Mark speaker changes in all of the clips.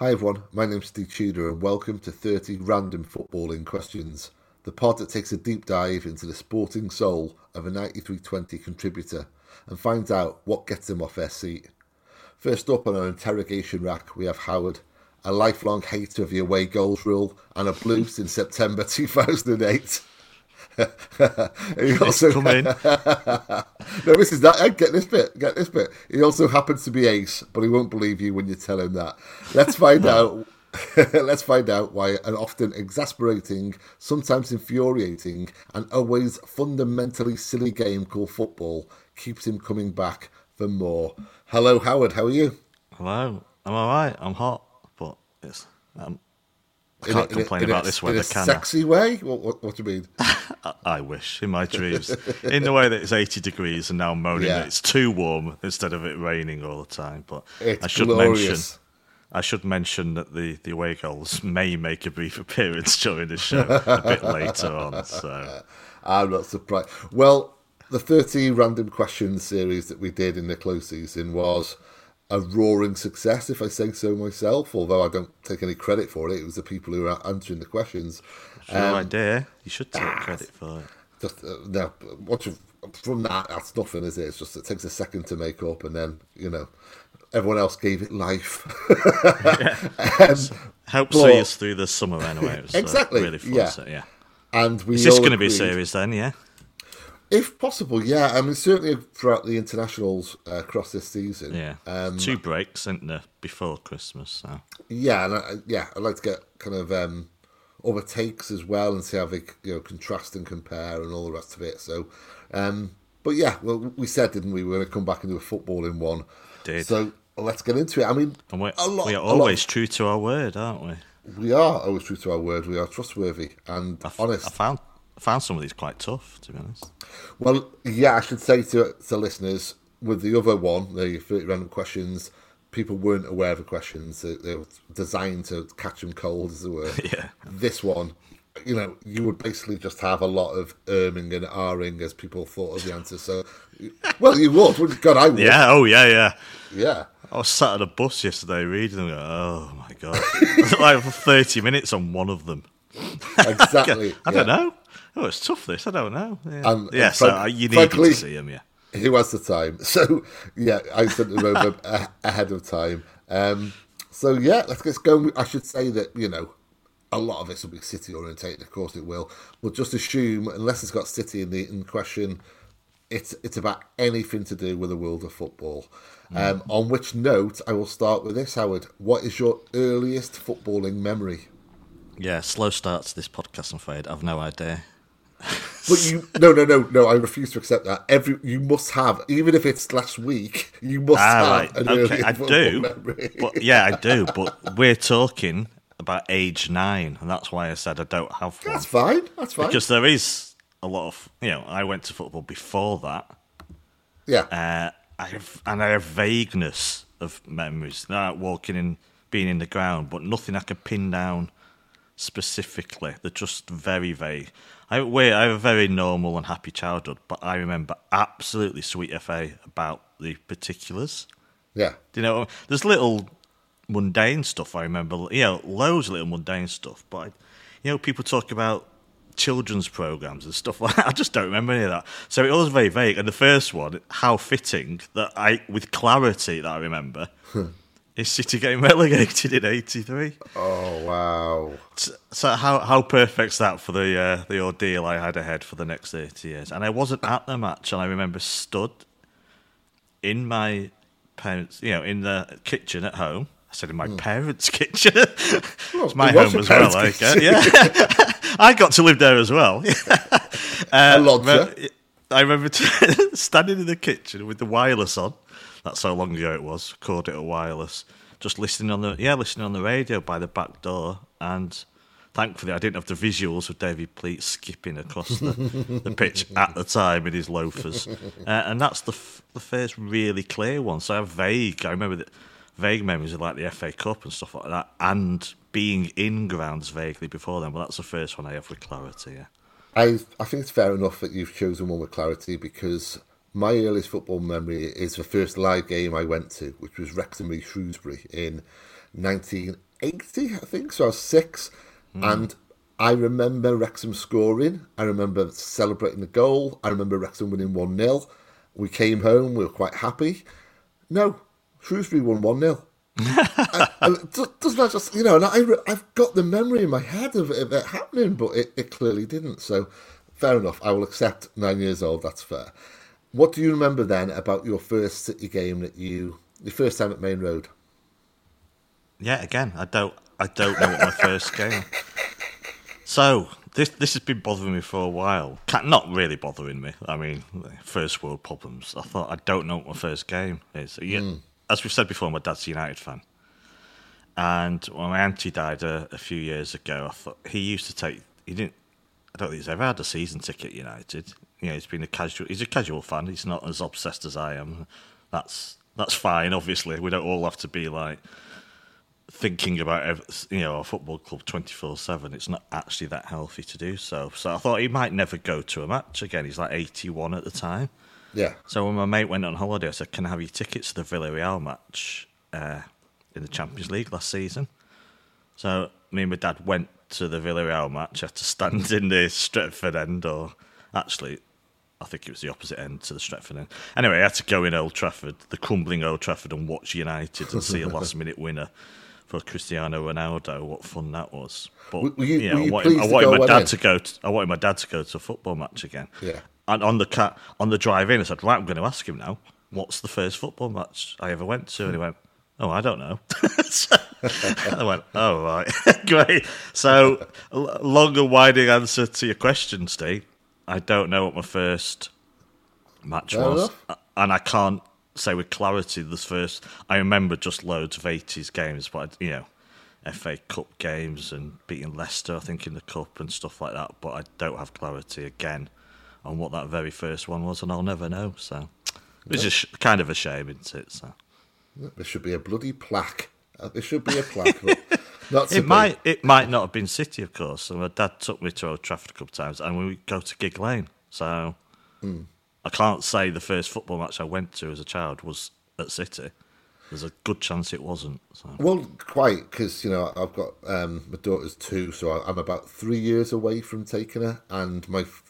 Speaker 1: Hi everyone, my name's Ste Tudor and welcome to 30 Random Footballing Questions, the pod that takes a deep dive into the sporting soul of a 9320 contributor and finds out what gets them off their seat. First up on our interrogation rack, we have Howard, a lifelong hater of the away goals rule and a blue since September 2008.
Speaker 2: He also come in.
Speaker 1: no, this is that. Get this bit. Get this bit. He also happens to be ace, but he won't believe you when you tell him that. Let's find out. Let's find out why an often exasperating, sometimes infuriating, and always fundamentally silly game called football keeps him coming back for more. Hello, Howard. How are you?
Speaker 2: Hello. I'm all right. I'm hot, but it's um, I can't complain about this weather,
Speaker 1: in a
Speaker 2: can
Speaker 1: sexy
Speaker 2: I?
Speaker 1: way? What, what, what, do you mean?
Speaker 2: I, wish, in my dreams. in the way that it's 80 degrees and now I'm moaning yeah. that it's too warm instead of it raining all the time. But
Speaker 1: it's
Speaker 2: I should
Speaker 1: glorious.
Speaker 2: mention I should mention that the, the away goals may make a brief appearance during the show a bit later on. So
Speaker 1: I'm not surprised. Well, the 30 random questions series that we did in the close season was a roaring success, if I say so myself. Although I don't take any credit for it, it was the people who were answering the questions.
Speaker 2: It's um, idea. You should take ah, credit for it.
Speaker 1: Just uh, now, what you, from that, that's nothing, is it? It's just it takes a second to make up, and then you know, everyone else gave it life.
Speaker 2: um, Helps but, see us through the summer anyway. Was,
Speaker 1: exactly.
Speaker 2: Uh, really fun,
Speaker 1: yeah.
Speaker 2: So, yeah.
Speaker 1: And we
Speaker 2: is this going to be a series then? Yeah.
Speaker 1: If possible, yeah. I mean, certainly throughout the internationals uh, across this season.
Speaker 2: Yeah. Um, Two breaks, isn't there, before Christmas? So.
Speaker 1: Yeah, and I, yeah, I'd like to get kind of um, other takes as well and see how they you know contrast and compare and all the rest of it. So, um, but yeah, well, we said, didn't we? We are going to come back and do a football in one.
Speaker 2: Did.
Speaker 1: So let's get into it. I mean,
Speaker 2: we're, we are always true to our word, aren't we?
Speaker 1: We are always true to our word. We are trustworthy and
Speaker 2: I f-
Speaker 1: honest.
Speaker 2: I found I found some of these quite tough, to be honest.
Speaker 1: Well, yeah, I should say to, to listeners, with the other one, the 30 random questions, people weren't aware of the questions. They, they were designed to catch them cold, as it were.
Speaker 2: yeah.
Speaker 1: This one, you know, you would basically just have a lot of erming and ahring as people thought of the answer. So, well, you would. God, I would.
Speaker 2: Yeah, oh, yeah, yeah.
Speaker 1: Yeah.
Speaker 2: I was sat at a bus yesterday reading them. oh, my God. like for 30 minutes on one of them.
Speaker 1: Exactly.
Speaker 2: I don't know. Oh, it's tough. This I don't know. Yeah,
Speaker 1: and,
Speaker 2: yeah so frank, you need frankly, to see him. Yeah,
Speaker 1: who has the time? So yeah, I sent him over ahead of time. Um, so yeah, let's get going. I should say that you know a lot of this will be City orientated. Of course, it will. But just assume, unless it's got City in the in question, it's it's about anything to do with the world of football. Mm. Um, on which note, I will start with this, Howard. What is your earliest footballing memory?
Speaker 2: Yeah, slow start to this podcast. I'm afraid I've no idea.
Speaker 1: But you, no, no, no, no. I refuse to accept that. Every you must have, even if it's last week, you must ah, have. Right. okay, I do. Memory.
Speaker 2: But yeah, I do. But we're talking about age nine, and that's why I said I don't have one.
Speaker 1: That's fine. That's fine.
Speaker 2: Because there is a lot of you know. I went to football before that.
Speaker 1: Yeah.
Speaker 2: Uh, I have, and I have vagueness of memories. Like walking in, being in the ground, but nothing I can pin down specifically. They're just very vague. I, wait, I have a very normal and happy childhood, but I remember absolutely sweet FA about the particulars.
Speaker 1: Yeah.
Speaker 2: Do you know, there's little mundane stuff I remember, you know, loads of little mundane stuff, but, I, you know, people talk about children's programs and stuff like that. I just don't remember any of that. So it was very vague. And the first one, how fitting that I, with clarity that I remember, is City getting relegated in '83.
Speaker 1: Oh wow!
Speaker 2: So how how perfect's that for the uh, the ordeal I had ahead for the next 30 years? And I wasn't at the match, and I remember stood in my parents, you know, in the kitchen at home. I said in my mm. parents' kitchen. Well, my home as well. I guess. Yeah, I got to live there as well.
Speaker 1: uh,
Speaker 2: I remember standing in the kitchen with the wireless on that's how long ago it was. Called it a wireless. Just listening on the yeah, listening on the radio by the back door, and thankfully I didn't have the visuals of David Pleat skipping across the, the pitch at the time in his loafers, uh, and that's the f- the first really clear one. So I have vague. I remember that vague memories of like the FA Cup and stuff like that, and being in grounds vaguely before then. But that's the first one I have with clarity. Yeah.
Speaker 1: I I think it's fair enough that you've chosen one with clarity because my earliest football memory is the first live game I went to, which was Wrexham v Shrewsbury in 1980, I think. So I was six, hmm. and I remember Wrexham scoring. I remember celebrating the goal. I remember Wrexham winning 1 0. We came home, we were quite happy. No, Shrewsbury won 1 0. doesn't that just, you know, and I, I've got the memory in my head of it, of it happening, but it, it clearly didn't. So fair enough. I will accept nine years old, that's fair. What do you remember then about your first City game that you, your first time at Maine Road?
Speaker 2: Yeah, again, I don't, I don't know what my first game. So this this has been bothering me for a while. Not really bothering me. I mean, first world problems. I thought I don't know what my first game is. Yeah, mm. As we've said before, my dad's a United fan, and when my auntie died a, a, few years ago, I thought he used to take. He didn't. I don't think he's ever had a season ticket United. You know, he's been a casual. He's a casual fan. He's not as obsessed as I am. That's that's fine. Obviously, we don't all have to be like thinking about you know a football club 24/7 it's not actually that healthy to do so so I thought he might never go to a match again he's like 81 at the time
Speaker 1: yeah
Speaker 2: so when my mate went on holiday I said can I have your tickets to the Villarreal match uh, in the Champions League last season so me and my dad went to the Villarreal match I had to stand in the Stretford end or actually I think it was the opposite end to the Stretford end anyway I had to go in Old Trafford the crumbling Old Trafford and watch United and see a last minute winner for Cristiano Ronaldo. What fun that was! But were you, you I wanted, I wanted my dad in? to go. To, I wanted my dad to go to a football match again.
Speaker 1: Yeah.
Speaker 2: And on the cat on the drive in, I said, "Right, I'm going to ask him now. What's the first football match I ever went to?" And he went, "Oh, I don't know." so, I went, "Oh, right, great." So, long and winding answer to your question, Ste. I don't know what my first match Fair was, enough. and I can't say with clarity this first. I remember just loads of eighties games, but you know, FA Cup games and beating Leicester, I think in the cup and stuff like that. But I don't have clarity again on what that very first one was, and I'll never know. So it's just kind of a shame, isn't it? So
Speaker 1: there should be a bloody plaque. Uh, there should be a plaque.
Speaker 2: Not it might it might not have been City, of course. So my dad took me to Old Trafford a couple of times, and we would go to Gigg Lane. So mm. I can't say the first football match I went to as a child was at City. There's a good chance it wasn't. So.
Speaker 1: Well, quite because you know I've got um, my daughter's two, so I'm about three years away from taking her. And my f-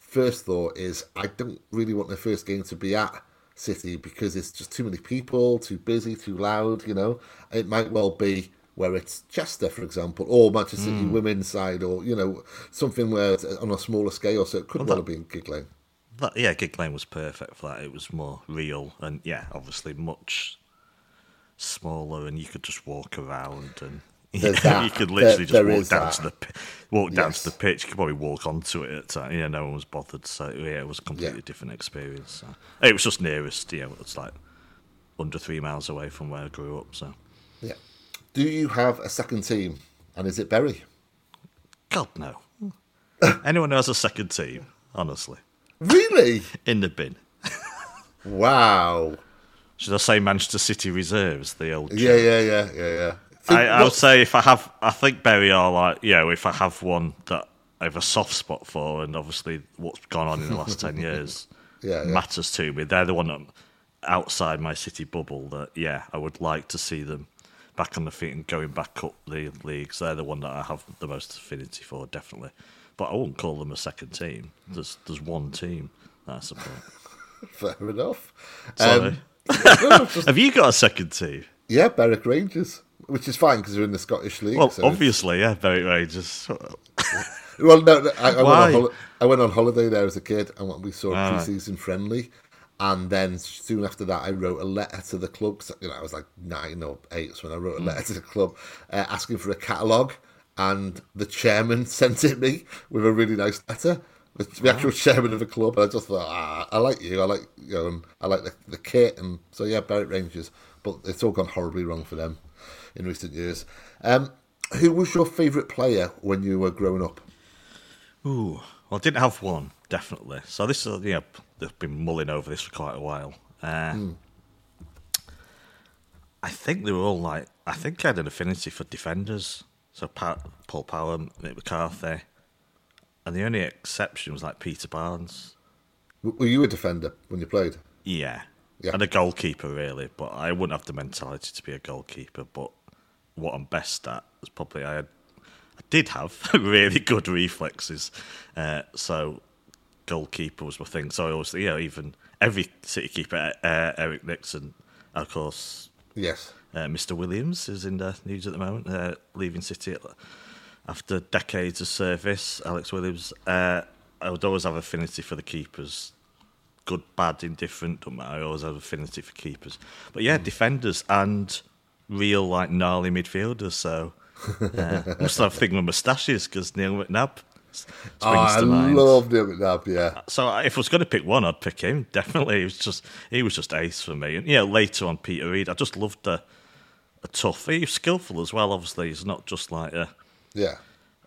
Speaker 1: first thought is I don't really want the first game to be at City because it's just too many people, too busy, too loud. You know, it might well be where it's Chester, for example, or Manchester City mm. women's side, or you know something where on a smaller scale. So it could well, well that, have been Gigg Lane
Speaker 2: that, yeah, Gigg Lane was perfect for that. It was more real and yeah, obviously much smaller, and you could just walk around and. Yeah, you could literally there, just walk down that. to the walk down yes. to the pitch. You could probably walk onto it at time. Yeah, no one was bothered. So yeah, it was a completely yeah. different experience. So. It was just nearest. You know, it's like under three miles away from where I grew up. So
Speaker 1: yeah. Do you have a second team, and is it Bury?
Speaker 2: God no. Anyone who has a second team, honestly.
Speaker 1: Really?
Speaker 2: In the bin.
Speaker 1: wow.
Speaker 2: Should I say Manchester City reserves? The old.
Speaker 1: Yeah, yeah, yeah, yeah, yeah.
Speaker 2: I, I would say if I have, I think Bury are like, you know, if I have one that I have a soft spot for, and obviously what's gone on in the last 10 years yeah, yeah. matters to me. They're the one outside my city bubble that, yeah, I would like to see them back on the feet and going back up the leagues. They're the one that I have the most affinity for, definitely but I wouldn't call them a second team. There's there's one team. that I support.
Speaker 1: Fair enough.
Speaker 2: Um, have you got a second team?
Speaker 1: Yeah, Berwick Rangers, which is fine because they're in the Scottish League.
Speaker 2: Well, so obviously, yeah, Berwick Rangers.
Speaker 1: well, no, no I, I, went on I, went on holiday there as a kid, and we saw a pre-season friendly. And then soon after that, I wrote a letter to the club. You know, I was like nine or eight so when I wrote a hmm. letter to the club uh, asking for a catalogue and the chairman sent it me with a really nice letter. The, the actual chairman of the club, and I just thought, ah, I like you, I like you know, and I like the, the kit, and so yeah, Berwick Rangers. But it's all gone horribly wrong for them in recent years. Um, who was your favourite player when you were growing up?
Speaker 2: Ooh, well, I didn't have one definitely. So this is you know, they've been mulling over this for quite a while. Uh, mm. I think they were all like, I think I had an affinity for defenders. So pa- Paul Power, Mick McCarthy, and the only exception was like Peter Barnes.
Speaker 1: Were you a defender when you played?
Speaker 2: Yeah, yeah. and a goalkeeper really, but I wouldn't have the mentality to be a goalkeeper. But what I'm best at. is probably I had, I did have really good reflexes, uh, so goalkeeper was my thing. So I always, you know, even every City keeper, uh, Eric Nixon, of course,
Speaker 1: Yes.
Speaker 2: uh, Mr. Williams is in the news at the moment, uh, leaving City after decades of service. Alex Williams. Uh, I would always have affinity for the keepers. Good, bad, indifferent. Don't matter. I always have affinity for keepers. But yeah, defenders and real like gnarly midfielders. So uh, must have a thing with moustaches because Neil McNab
Speaker 1: Oh, I love Neil McNab, yeah.
Speaker 2: So if I was going to pick one, I'd pick him. Definitely, he was just he was just ace for me. And yeah, later on, Peter Reid, I just loved the a tough. He was skillful as well. Obviously, he's not just like a
Speaker 1: Yeah.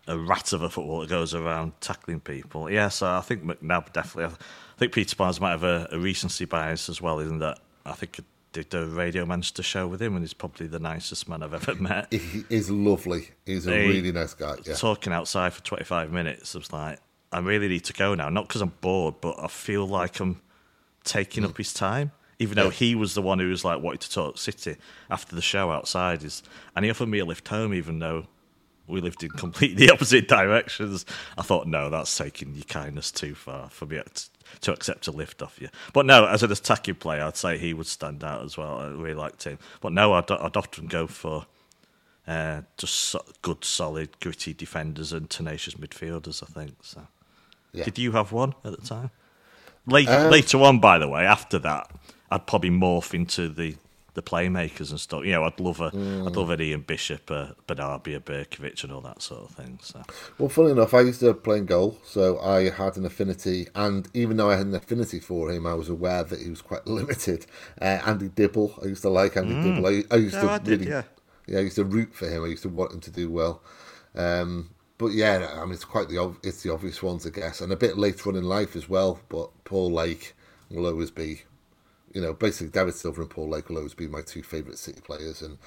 Speaker 2: a rat of a footballer that goes around tackling people. Yeah, so I think McNab definitely. I think Peter Barnes might have a, a recency bias as well, isn't that? I think did a Radio Manchester show with him, and he's probably the nicest man I've ever met.
Speaker 1: He is lovely. He's a
Speaker 2: He-
Speaker 1: really nice guy. Yeah.
Speaker 2: talking outside for 25 minutes. I was like, I really need to go now. Not because I'm bored, but I feel like I'm taking up his time. Even though
Speaker 1: Yeah.
Speaker 2: he was the one who was like wanting to talk City after the show outside, is and he offered me a lift home, even though we lived in completely opposite directions. I thought, no, that's taking your kindness too far for me to, to accept a lift off you. But no, as an attacking player, I'd say he would stand out as well. I really liked him. But no, I'd, I'd often go for uh, just so, good, solid, gritty defenders and tenacious midfielders. I think so.
Speaker 1: Yeah.
Speaker 2: Did you have one at the time? Later,
Speaker 1: Um,
Speaker 2: later on, by the way, after that, I'd probably morph into the, the playmakers and stuff. You know, I'd love a,
Speaker 1: Mm.
Speaker 2: would love an Ian Bishop, a Benarbia, a Berkovic, and all that sort of thing. So
Speaker 1: Well, funny enough, I used to play in goal, so I had an affinity, and even though I had an affinity for him, I was aware that he was quite limited. Uh, Andy Dibble, I used to like Andy Dibble. I, I used
Speaker 2: Yeah,
Speaker 1: to
Speaker 2: I did,
Speaker 1: really,
Speaker 2: yeah.
Speaker 1: I used to root for him. I used to want him to do well. Um, but yeah, I mean, it's quite the it's the obvious ones, I guess, and a bit later on in life as well. But Paul Lake will always be, you know, basically David Silva and Paul Lake will always be my two favourite City players. And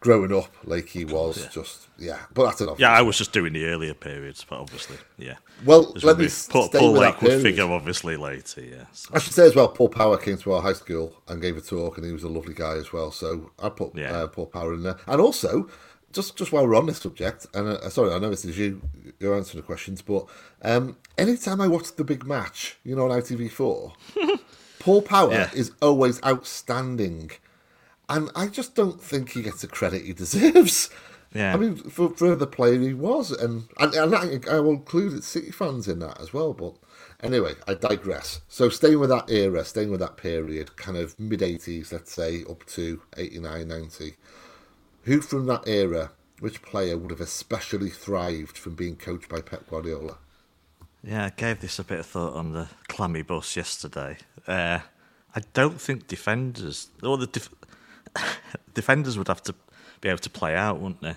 Speaker 1: growing up, like he was, just yeah. But that's obvious
Speaker 2: yeah, I was just doing the earlier periods, but obviously, yeah.
Speaker 1: Well,
Speaker 2: There's
Speaker 1: let me
Speaker 2: Paul, Paul Lake would figure obviously later. Yeah. So,
Speaker 1: I should say as well, Paul Power came to our high school and gave a talk, and he was a lovely guy as well. So I put
Speaker 2: Yeah.
Speaker 1: uh, Paul Power in there, and also just just while we're on this subject, and uh, sorry, I know this is you you're answering the questions, but um, anytime I watch the big match, you know, on ITV4, Paul Power
Speaker 2: Yeah.
Speaker 1: is always outstanding, and I just don't think he gets the credit he deserves.
Speaker 2: Yeah.
Speaker 1: I mean, for, for the player he was, and and, and I, I will include City fans in that as well. But anyway, I digress. So staying with that era, staying with that period, kind of mid '80s, let's say up to 89, 90. Who from that era, which player would have especially thrived from being coached by Pep Guardiola?
Speaker 2: Yeah, I gave this a bit of thought on the clammy bus yesterday. Uh, I don't think defenders, or the def- defenders would have to be able to play out, wouldn't they?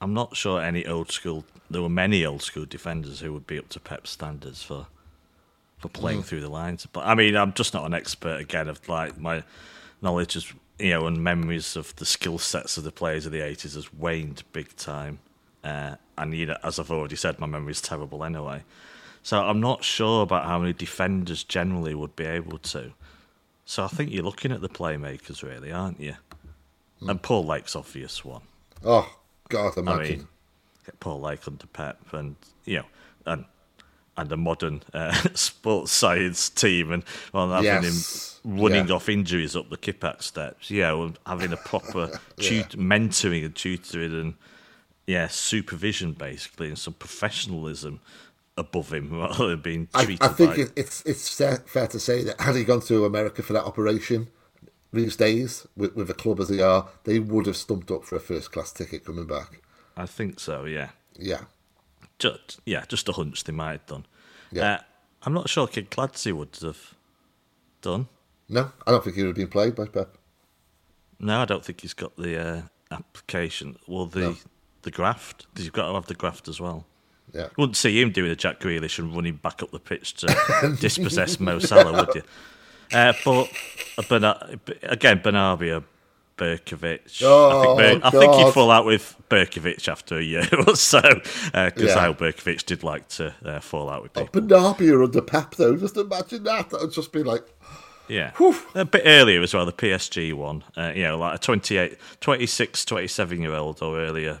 Speaker 2: I'm not sure any old school. There were many old school defenders who would be up to Pep's standards for for playing through the lines. But I mean, I'm just not an expert again of like my knowledge is you know and memories of the skill sets of the players of the 80s has waned big time. Uh, and you know, as I've already said, my memory is terrible anyway. So I'm not sure about how many defenders generally would be able to. So I think you're looking at the playmakers, really, aren't you? And Paul Lake's obvious one.
Speaker 1: Oh God,
Speaker 2: I
Speaker 1: imagine.
Speaker 2: mean, get Paul Lake under Pep, and you know, and and a modern uh, sports science team, and well, having
Speaker 1: Yes.
Speaker 2: him running
Speaker 1: Yeah.
Speaker 2: off injuries up the Kippax steps, yeah, and having a proper tut- mentoring and tutoring and yeah, supervision basically, and some professionalism above him rather than being
Speaker 1: I,
Speaker 2: treated
Speaker 1: I think
Speaker 2: like
Speaker 1: it, it's it's fair, fair to say that had he gone to America for that operation these days with, with a club as they are, they would have stumped up for a first class ticket coming back.
Speaker 2: I think so, yeah.
Speaker 1: Yeah,
Speaker 2: Just, yeah, just a hunch they might have done.
Speaker 1: Yeah.
Speaker 2: Uh, I'm not sure Kid Clancy would have done.
Speaker 1: no, I don't think he would have been played by Pep.
Speaker 2: No, I don't think he's got the uh, application. Well, the
Speaker 1: No.
Speaker 2: The graft because you've got to have the graft as well.
Speaker 1: Yeah,
Speaker 2: You wouldn't see him doing a Jack Grealish and running back up the pitch to dispossess Mo Salah, would you? Uh, but uh, again, Benarbia, Berkovic. I
Speaker 1: Oh,
Speaker 2: think, Ber- I think he'd fall out with Berkovic after a year or so because
Speaker 1: Yeah.
Speaker 2: how Berkovic did like to uh, fall out with people.
Speaker 1: but Narbia under Pep though, just imagine that. That would just be like,
Speaker 2: Yeah. Whew. A bit earlier as well, the PSG one. Uh, you know, like a 28, 26, 27 year old or earlier